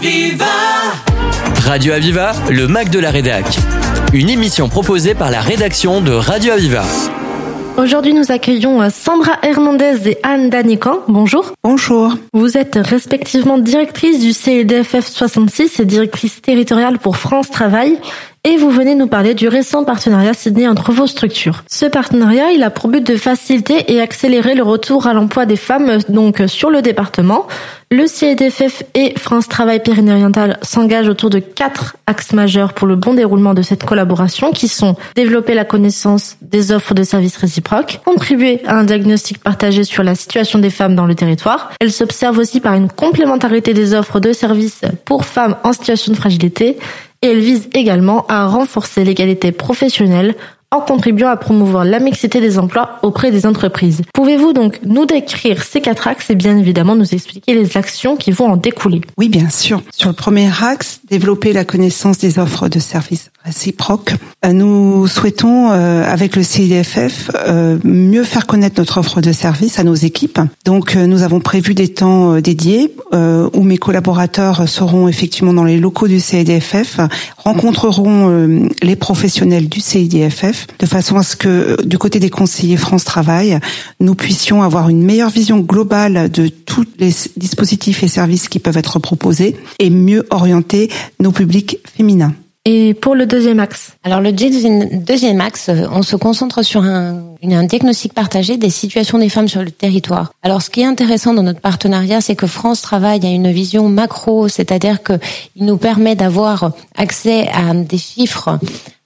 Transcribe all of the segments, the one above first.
Aviva Radio Aviva, le Mac de la Rédac. Une émission proposée par la rédaction de Radio Aviva. Aujourd'hui, nous accueillons euh, Sandra Hernandez et Anne Danican. Bonjour. Bonjour. Vous êtes respectivement directrice du CEDFF 66 et directrice territoriale pour France Travail. Et vous venez nous parler du récent partenariat signé entre vos structures. Ce partenariat, il a pour but de faciliter et accélérer le retour à l'emploi des femmes donc sur le département. Le CEDFF et France Travail Pyrénées-Orientales s'engagent autour de quatre axes majeurs pour le bon déroulement de cette collaboration qui sont développer la connaissance des offres de services réciproques, contribuer à un diagnostic partagé sur la situation des femmes dans le territoire. Elle s'observe aussi par une complémentarité des offres de services pour femmes en situation de fragilité et elle vise également à renforcer l'égalité professionnelle en contribuant à promouvoir la mixité des emplois auprès des entreprises. Pouvez-vous donc nous décrire ces quatre axes et bien évidemment nous expliquer les actions qui vont en découler? Oui, bien sûr. Sur le premier axe, développer la connaissance des offres de services réciproques. Euh, nous souhaitons, euh, avec le CIDFF, euh, mieux faire connaître notre offre de services à nos équipes. Donc, nous avons prévu des temps dédiés où mes collaborateurs seront effectivement dans les locaux du CIDFF, rencontreront les professionnels du CIDFF, de façon à ce que, du côté des conseillers France Travail, nous puissions avoir une meilleure vision globale de tous les dispositifs et services qui peuvent être proposés et mieux orienter nos publics féminins. Et pour le deuxième axe? Alors le deuxième axe, euh, on se concentre sur un, un, diagnostic partagé des situations des femmes sur le territoire. Alors ce qui est intéressant dans notre partenariat, c'est que France Travail a une vision macro, c'est-à-dire qu'il nous permet d'avoir accès à des chiffres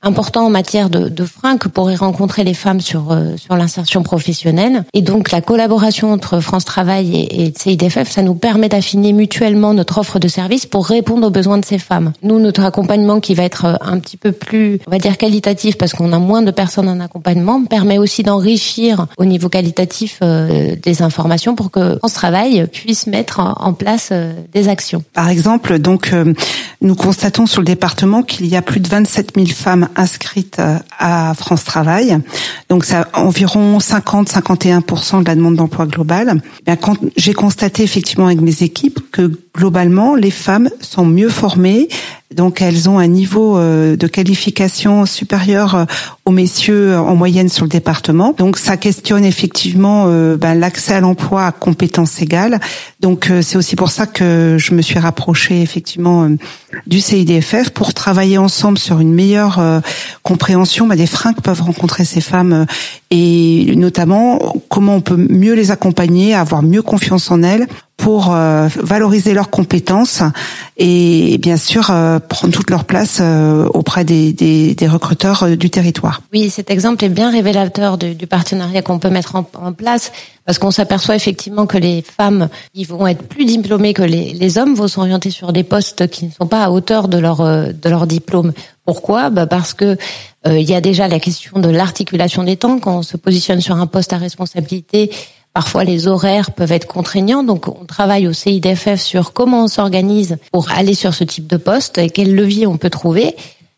important en matière de, de freins que pourraient rencontrer les femmes sur euh, sur l'insertion professionnelle. Et donc la collaboration entre France Travail et, et CIDFF, ça nous permet d'affiner mutuellement notre offre de services pour répondre aux besoins de ces femmes. Nous, notre accompagnement qui va être euh, un petit peu plus, on va dire qualitatif, parce qu'on a moins de personnes en accompagnement, permet aussi d'enrichir au niveau qualitatif euh, des informations pour que France Travail puisse mettre en, place des actions. Par exemple, donc nous constatons sur le département qu'il y a plus de 27 000 femmes inscrites euh, à France Travail. Donc ça environ 50-51% de la demande d'emploi globale. Bien, j'ai constaté effectivement avec mes équipes que globalement les femmes sont mieux formées, donc elles ont un niveau euh, de qualification supérieur euh, aux messieurs euh, en moyenne sur le département. Donc ça questionne effectivement ben, l'accès à l'emploi à compétences égales. Donc c'est aussi pour ça que je me suis rapprochée effectivement du CIDFF pour travailler ensemble sur une meilleure compréhension ben, des freins que peuvent rencontrer ces femmes et notamment comment on peut mieux les accompagner, avoir mieux confiance en elles pour euh, valoriser leurs compétences et bien sûr euh, prendre toute leur place euh, auprès des, des, des, recruteurs du territoire. Oui, cet exemple est bien révélateur du, du partenariat qu'on peut mettre en, en place parce qu'on s'aperçoit effectivement que les femmes qui vont être plus diplômées que les, les hommes vont s'orienter sur des postes qui ne sont pas à hauteur de leur de leur diplôme. Pourquoi? Bah Parce que il y a déjà la question de l'articulation des temps quand on se positionne sur un poste à responsabilité Parfois, les horaires peuvent être contraignants, donc on travaille au CIDFF sur comment on s'organise pour aller sur ce type de poste et quels leviers on peut trouver.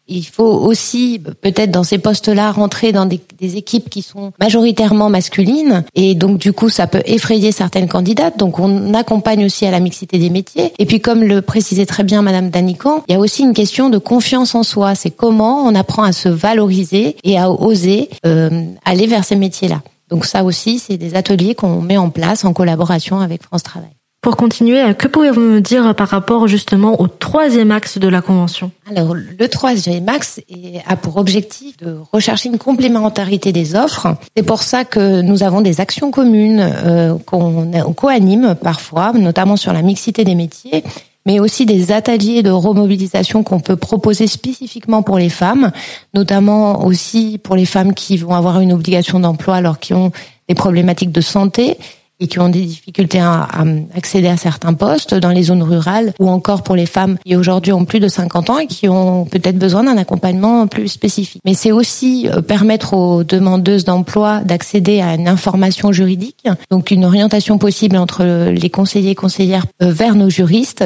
Il faut aussi peut-être dans ces postes-là rentrer dans des, équipes qui sont majoritairement masculines et donc du coup ça peut effrayer certaines candidates. Donc on accompagne aussi à la mixité des métiers. Et puis comme le précisait très bien Madame Danican, il y a aussi une question de confiance en soi. C'est comment on apprend à se valoriser et à oser euh, aller vers ces métiers-là. Donc ça aussi, c'est des ateliers qu'on met en place en collaboration avec France Travail. Pour continuer, que pouvez-vous me dire par rapport justement au troisième axe de la Convention? Alors, le troisième axe a pour objectif de rechercher une complémentarité des offres. C'est pour ça que nous avons des actions communes euh, qu'on co-anime parfois, notamment sur la mixité des métiers mais aussi des ateliers de remobilisation qu'on peut proposer spécifiquement pour les femmes, notamment aussi pour les femmes qui vont avoir une obligation d'emploi alors qui ont des problématiques de santé et qui ont des difficultés à, accéder à certains postes dans les zones rurales ou encore pour les femmes qui aujourd'hui ont plus de 50 ans et qui ont peut-être besoin d'un accompagnement plus spécifique. Mais c'est aussi euh, permettre aux demandeuses d'emploi d'accéder à une information juridique, donc une orientation possible entre les conseillers et conseillères euh, vers nos juristes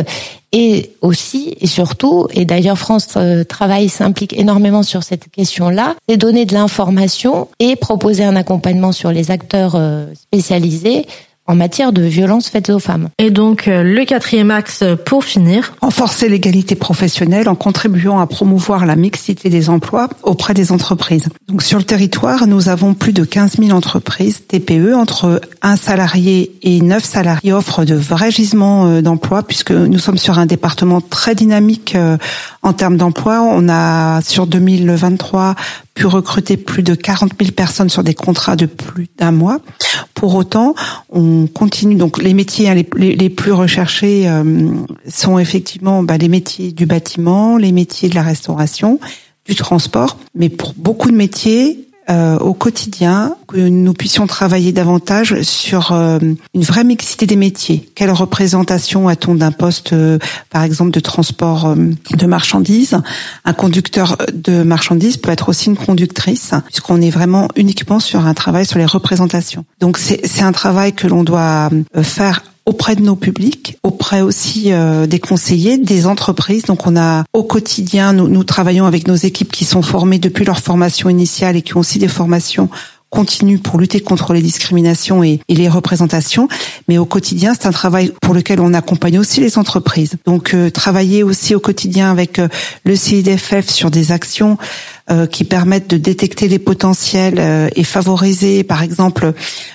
et aussi et surtout, et d'ailleurs France euh, Travail s'implique énormément sur cette question-là, c'est donner de l'information et proposer un accompagnement sur les acteurs spécialisés en matière de violences faites aux femmes. Et donc, euh, le quatrième axe pour finir. Renforcer l'égalité professionnelle en contribuant à promouvoir la mixité des emplois auprès des entreprises. Donc, sur le territoire, nous avons plus de 15 000 entreprises TPE entre un salarié et neuf salariés qui offrent de vrais gisements euh, d'emploi puisque nous sommes sur un département très dynamique euh, en termes d'emploi. On a, sur 2023, pu recruter plus de 40 000 personnes sur des contrats de plus d'un mois. Pour autant, on continue. Donc, les métiers hein, les, les, plus recherchés euh, sont effectivement bah, les métiers du bâtiment, les métiers de la restauration, du transport. Mais pour beaucoup de métiers, euh, au quotidien, que nous puissions travailler davantage sur euh, une vraie mixité des métiers. Quelle représentation a-t-on d'un poste, euh, par exemple, de transport de marchandises? Un conducteur de marchandises peut être aussi une conductrice, puisqu'on est vraiment uniquement sur un travail sur les représentations. Donc c'est un travail que l'on doit faire auprès de nos publics, auprès aussi euh, des conseillers, des entreprises. Donc on a au quotidien, nous, nous travaillons avec nos équipes qui sont formées depuis leur formation initiale et qui ont aussi des formations continues pour lutter contre les discriminations et, les représentations. Mais au quotidien, c'est un travail pour lequel on accompagne aussi les entreprises. Donc euh, travailler aussi au quotidien avec euh, le CIDFF sur des actions euh, qui permettent de détecter les potentiels et favoriser, par exemple,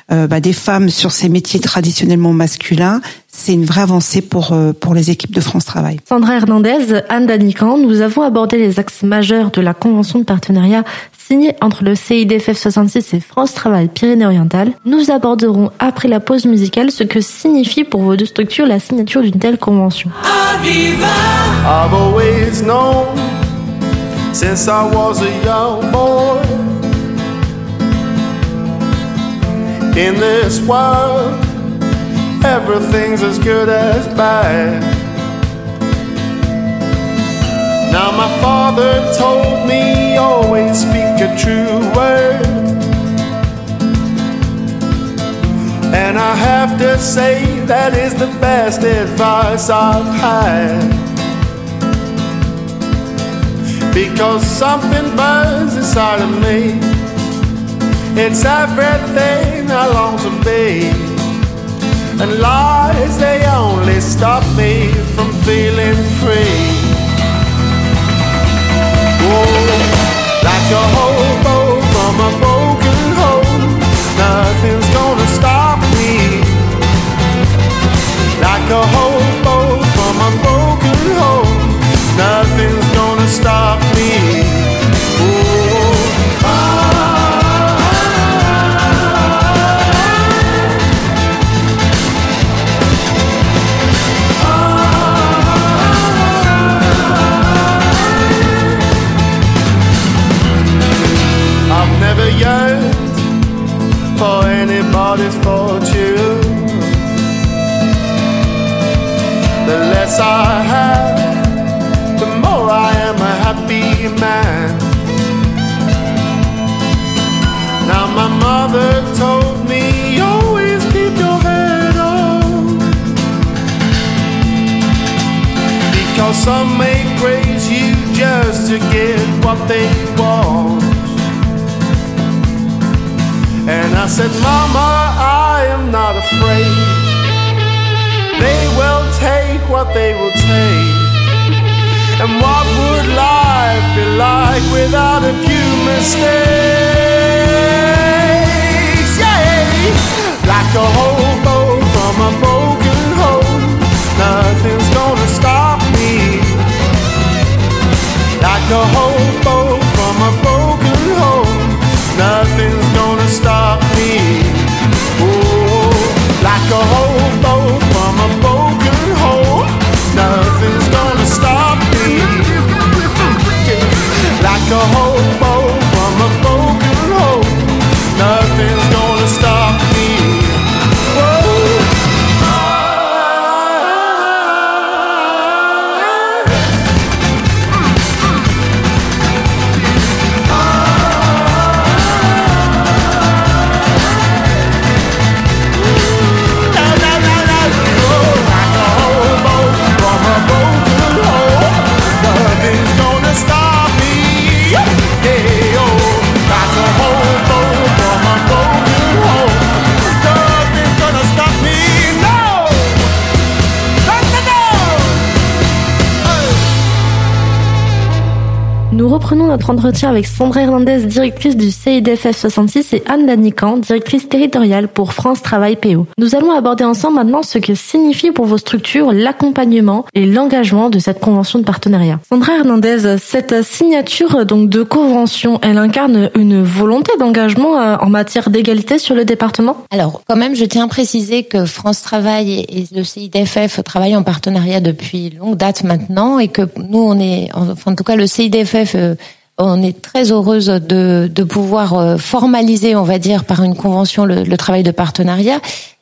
bah, des femmes sur ces métiers traditionnellement masculins, c'est une vraie avancée pour pour les équipes de France Travail. Sandra Hernandez, Anne Danican, nous avons abordé les axes majeurs de la convention de partenariat signée entre le CIDFF 66 et France Travail Pyrénées-Orientales. Nous aborderons après la pause musicale ce que signifie pour vos deux structures la signature d'une telle convention. since I was a young boy. In this world, everything's as good as bad. Now, my father told me always speak a true word. And I have to say that is the best advice I've had. Because something burns inside of me. It's everything I long to be. And lies, they only stop me from feeling free. Oh, like a hobo from a broken less I have, the more I am a happy man. Now, my mother told me, always keep your head on. Because some may praise you just to get what they want. And I said, Mama, I am not afraid. They will what they will take. And what would life be like without a few mistakes? Yeah, like a hobo from a broken home, nothing's gonna stop me. Like a hobo go home. Reprenons notre entretien avec Sandra Hernandez, directrice du CIDFF 66 et Anne Danican, directrice territoriale pour France Travail PO. Nous allons aborder ensemble maintenant ce que signifie pour vos structures l'accompagnement et l'engagement de cette convention de partenariat. Sandra Hernandez, cette signature donc de convention, elle incarne une volonté d'engagement euh, en matière d'égalité sur le département? Alors, quand même, je tiens à préciser que France Travail et le CIDFF travaillent en partenariat depuis longue date maintenant et que nous, on est, enfin, en tout cas, le CIDFF on est très heureuse de, de pouvoir euh, formaliser, on va dire, par une convention le, travail de partenariat.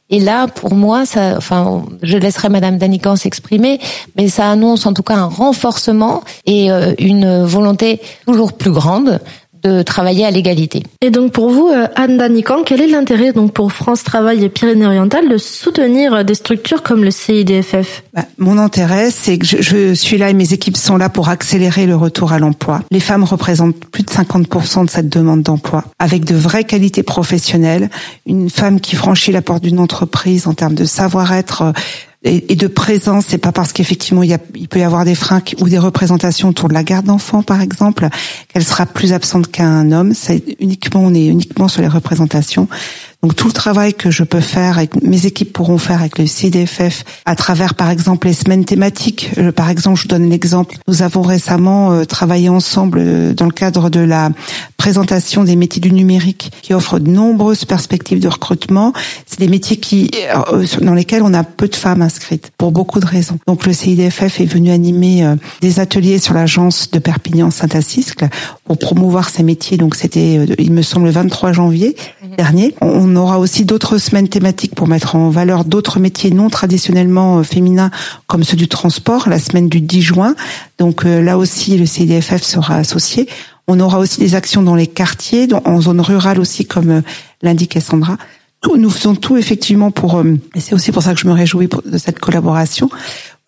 Et là, pour moi, ça, enfin, je laisserai Madame Danican s'exprimer, mais ça annonce en tout cas un renforcement et euh, une volonté toujours plus grande de travailler à l'égalité. Et donc pour vous, euh, Anne Danican, quel est l'intérêt donc pour France Travail et Pyrénées-Orientales de soutenir des structures comme le CIDFF bah, Mon intérêt, c'est que je, je, suis là et mes équipes sont là pour accélérer le retour à l'emploi. Les femmes représentent plus de 50% de cette demande d'emploi, avec de vraies qualités professionnelles. Une femme qui franchit la porte d'une entreprise en termes de savoir-être et, de présence. C'est pas parce qu'effectivement il, peut y avoir des freins ou des représentations autour de la garde d'enfants, par exemple, qu'elle sera plus absente qu'un homme. C'est uniquement on est uniquement sur les représentations. Donc tout le travail que je peux faire, et que mes équipes pourront faire avec le CDFF, à travers par exemple les semaines thématiques. Par exemple, je vous donne l'exemple. Nous avons récemment euh, travaillé ensemble euh, dans le cadre de la présentation des métiers du numérique, qui offre de nombreuses perspectives de recrutement. C'est des métiers qui euh, dans lesquels on a peu de femmes inscrites pour beaucoup de raisons. Donc le CIDFF est venu animer des ateliers sur l'agence de Perpignan Saint-Assiscle pour promouvoir ces métiers. Donc c'était, il me semble, le 23 janvier mhm. dernier. On on aura aussi d'autres semaines thématiques pour mettre en valeur d'autres métiers non traditionnellement euh, féminins comme ceux du transport, la semaine du 10 juin. Donc euh, là aussi, le CDFF sera associé. On aura aussi des actions dans les quartiers, en zone rurale aussi, comme euh, l'indiquait Sandra. Nous faisons tout effectivement pour, et c'est aussi pour ça que je me réjouis de cette collaboration,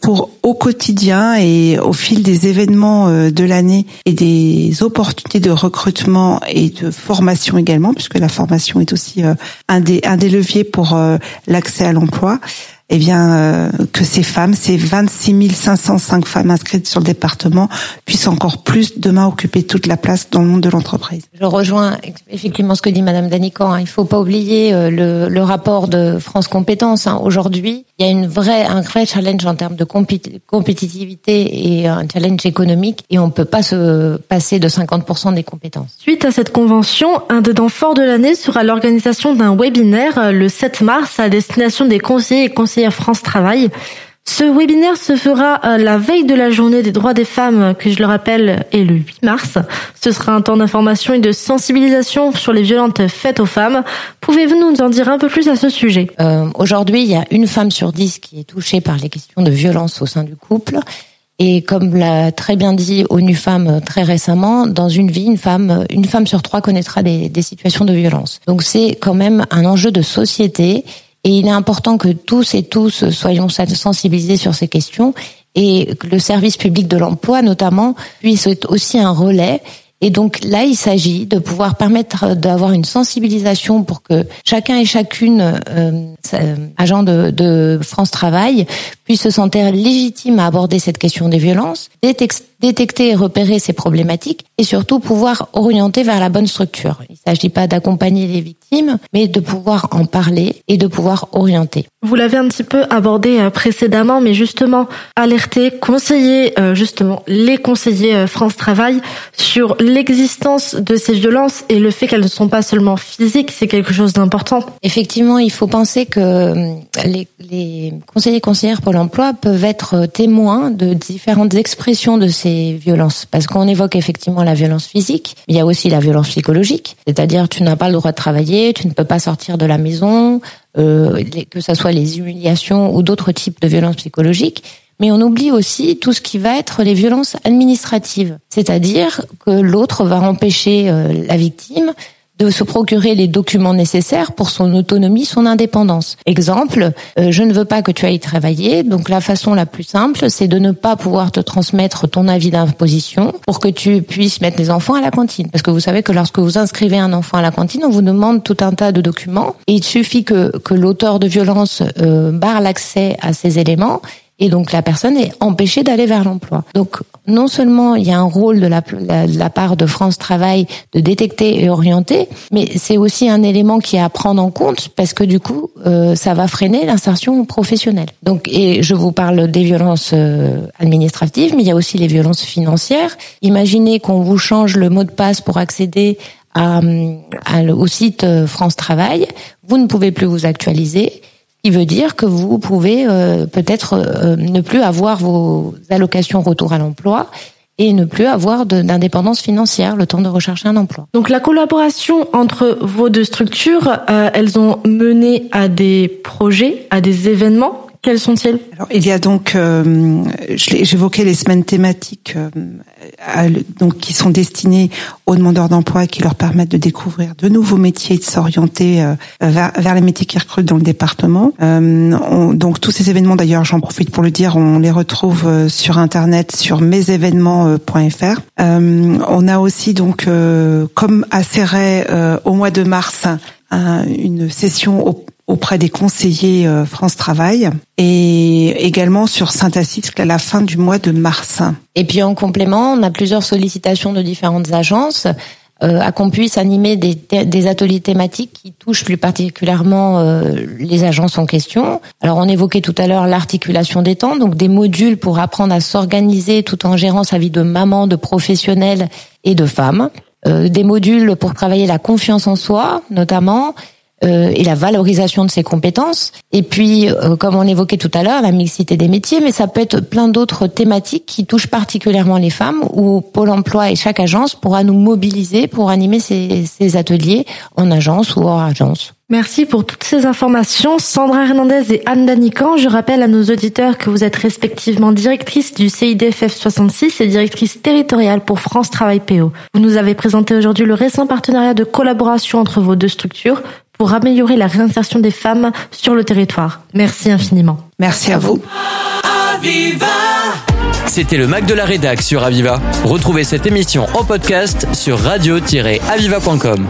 pour au quotidien et au fil des événements euh, de l'année et des opportunités de recrutement et de formation également, puisque la formation est aussi euh, un des, un des leviers pour euh, l'accès à l'emploi, eh bien, euh, que ces femmes, ces 26 505 femmes inscrites sur le département, puissent encore plus demain occuper toute la place dans le monde de l'entreprise. Je rejoins effectivement ce que dit Madame Danican. Hein. Il ne faut pas oublier euh, le, le, rapport de France Compétences. Hein. Aujourd'hui, il y a une vraie, un vrai challenge en termes de compétitivité et un challenge économique, et on ne peut pas se passer de 50% des compétences. Suite à cette convention, un des temps forts de l'année sera l'organisation d'un webinaire euh, le 7 mars à destination des conseillers et conseillers France Travail. Ce webinaire se fera euh, la veille de la journée des droits des femmes, que je le rappelle est le 8 mars. Ce sera un temps d'information et de sensibilisation sur les violences faites aux femmes. Pouvez-vous nous en dire un peu plus à ce sujet? Euh, Aujourd'hui, il y a une femme sur dix qui est touchée par les questions de violence au sein du couple. Et comme l'a très bien dit ONU Femmes très récemment, dans une vie, une femme, une femme sur trois connaîtra des, des situations de violence. Donc c'est quand même un enjeu de société et il est important que tous et tous soyons sensibilisés sur ces questions et que le service public de l'emploi, notamment, puisse être aussi un relais. Et donc là, il s'agit de pouvoir permettre d'avoir une sensibilisation pour que chacun et chacune euh, euh agent de, de, France Travail puisse se sentir légitime à aborder cette question des violences, et repérer ces problématiques et surtout pouvoir orienter vers la bonne structure. Il ne s'agit pas d'accompagner les victimes, mais de pouvoir en parler et de pouvoir orienter. Vous l'avez un petit peu abordé euh, précédemment, mais justement alerter, conseiller euh, justement les conseillers France Travail sur l'existence de ces violences et le fait qu'elles ne sont pas seulement physiques, c'est quelque chose d'important. Effectivement, il faut penser que euh, les, les conseillers et conseillères pour l'emploi peuvent être témoins de différentes expressions de ces violences. Parce qu'on évoque effectivement la violence physique, il y a aussi la violence psychologique, c'est-à-dire tu n'as pas le droit de travailler, tu ne peux pas sortir de la maison, euh, que ce soit les humiliations ou d'autres types de violences psychologiques. Mais on oublie aussi tout ce qui va être les violences administratives, c'est-à-dire que l'autre va empêcher euh, la victime de se procurer les documents nécessaires pour son autonomie, son indépendance. Exemple, euh, je ne veux pas que tu ailles travailler, donc la façon la plus simple, c'est de ne pas pouvoir te transmettre ton avis d'imposition pour que tu puisses mettre les enfants à la cantine. Parce que vous savez que lorsque vous inscrivez un enfant à la cantine, on vous demande tout un tas de documents et il suffit que, que l'auteur de violence euh, barre l'accès à ces éléments et donc la personne est empêchée d'aller vers l'emploi. Donc non seulement il y a un rôle de la, de la part de France Travail de détecter et orienter, mais c'est aussi un élément qui est à prendre en compte parce que du coup euh, ça va freiner l'insertion professionnelle. Donc et je vous parle des violences euh, administratives, mais il y a aussi les violences financières. Imaginez qu'on vous change le mot de passe pour accéder à, à, au site euh, France Travail, vous ne pouvez plus vous actualiser qui veut dire que vous pouvez euh, peut-être euh, ne plus avoir vos allocations retour à l'emploi et ne plus avoir d'indépendance financière le temps de rechercher un emploi. Donc la collaboration entre vos deux structures, euh, elles ont mené à des projets, à des événements quels sont-ils? Alors, il y a donc, euh, j'évoquais les semaines thématiques, euh, donc qui sont destinées aux demandeurs d'emploi et qui leur permettent de découvrir de nouveaux métiers et de s'orienter euh, vers, vers, les métiers qui recrutent dans le département. On, donc tous ces événements, d'ailleurs, j'en profite pour le dire, on les retrouve sur internet sur mesévénements.fr. on a aussi donc, comme à Serret au mois de mars, une session au auprès des conseillers euh, France Travail et également sur Saint-Assisque à la fin du mois de mars. Et puis en complément, on a plusieurs sollicitations de différentes agences euh, à qu'on puisse animer des, des, ateliers thématiques qui touchent plus particulièrement euh, les agences en question. Alors on évoquait tout à l'heure l'articulation des temps, donc des modules pour apprendre à s'organiser tout en gérant sa vie de maman, de professionnelle et de femme. Euh, des modules pour travailler la confiance en soi, notamment, euh, et la valorisation de ses compétences. Et puis, euh, comme on évoquait tout à l'heure, la mixité des métiers, mais ça peut être plein d'autres thématiques qui touchent particulièrement les femmes, où Pôle Emploi et chaque agence pourra nous mobiliser pour animer ces, ces ateliers en agence ou hors agence. Merci pour toutes ces informations. Sandra Hernandez et Anne Danican, je rappelle à nos auditeurs que vous êtes respectivement directrice du CIDFF 66 et directrice territoriale pour France Travail PO. Vous nous avez présenté aujourd'hui le récent partenariat de collaboration entre vos deux structures pour améliorer la réinsertion des femmes sur le territoire. Merci infiniment. Merci à vous. C'était le Mac de la Rédac sur Aviva. Retrouvez cette émission en podcast sur radio-aviva.com.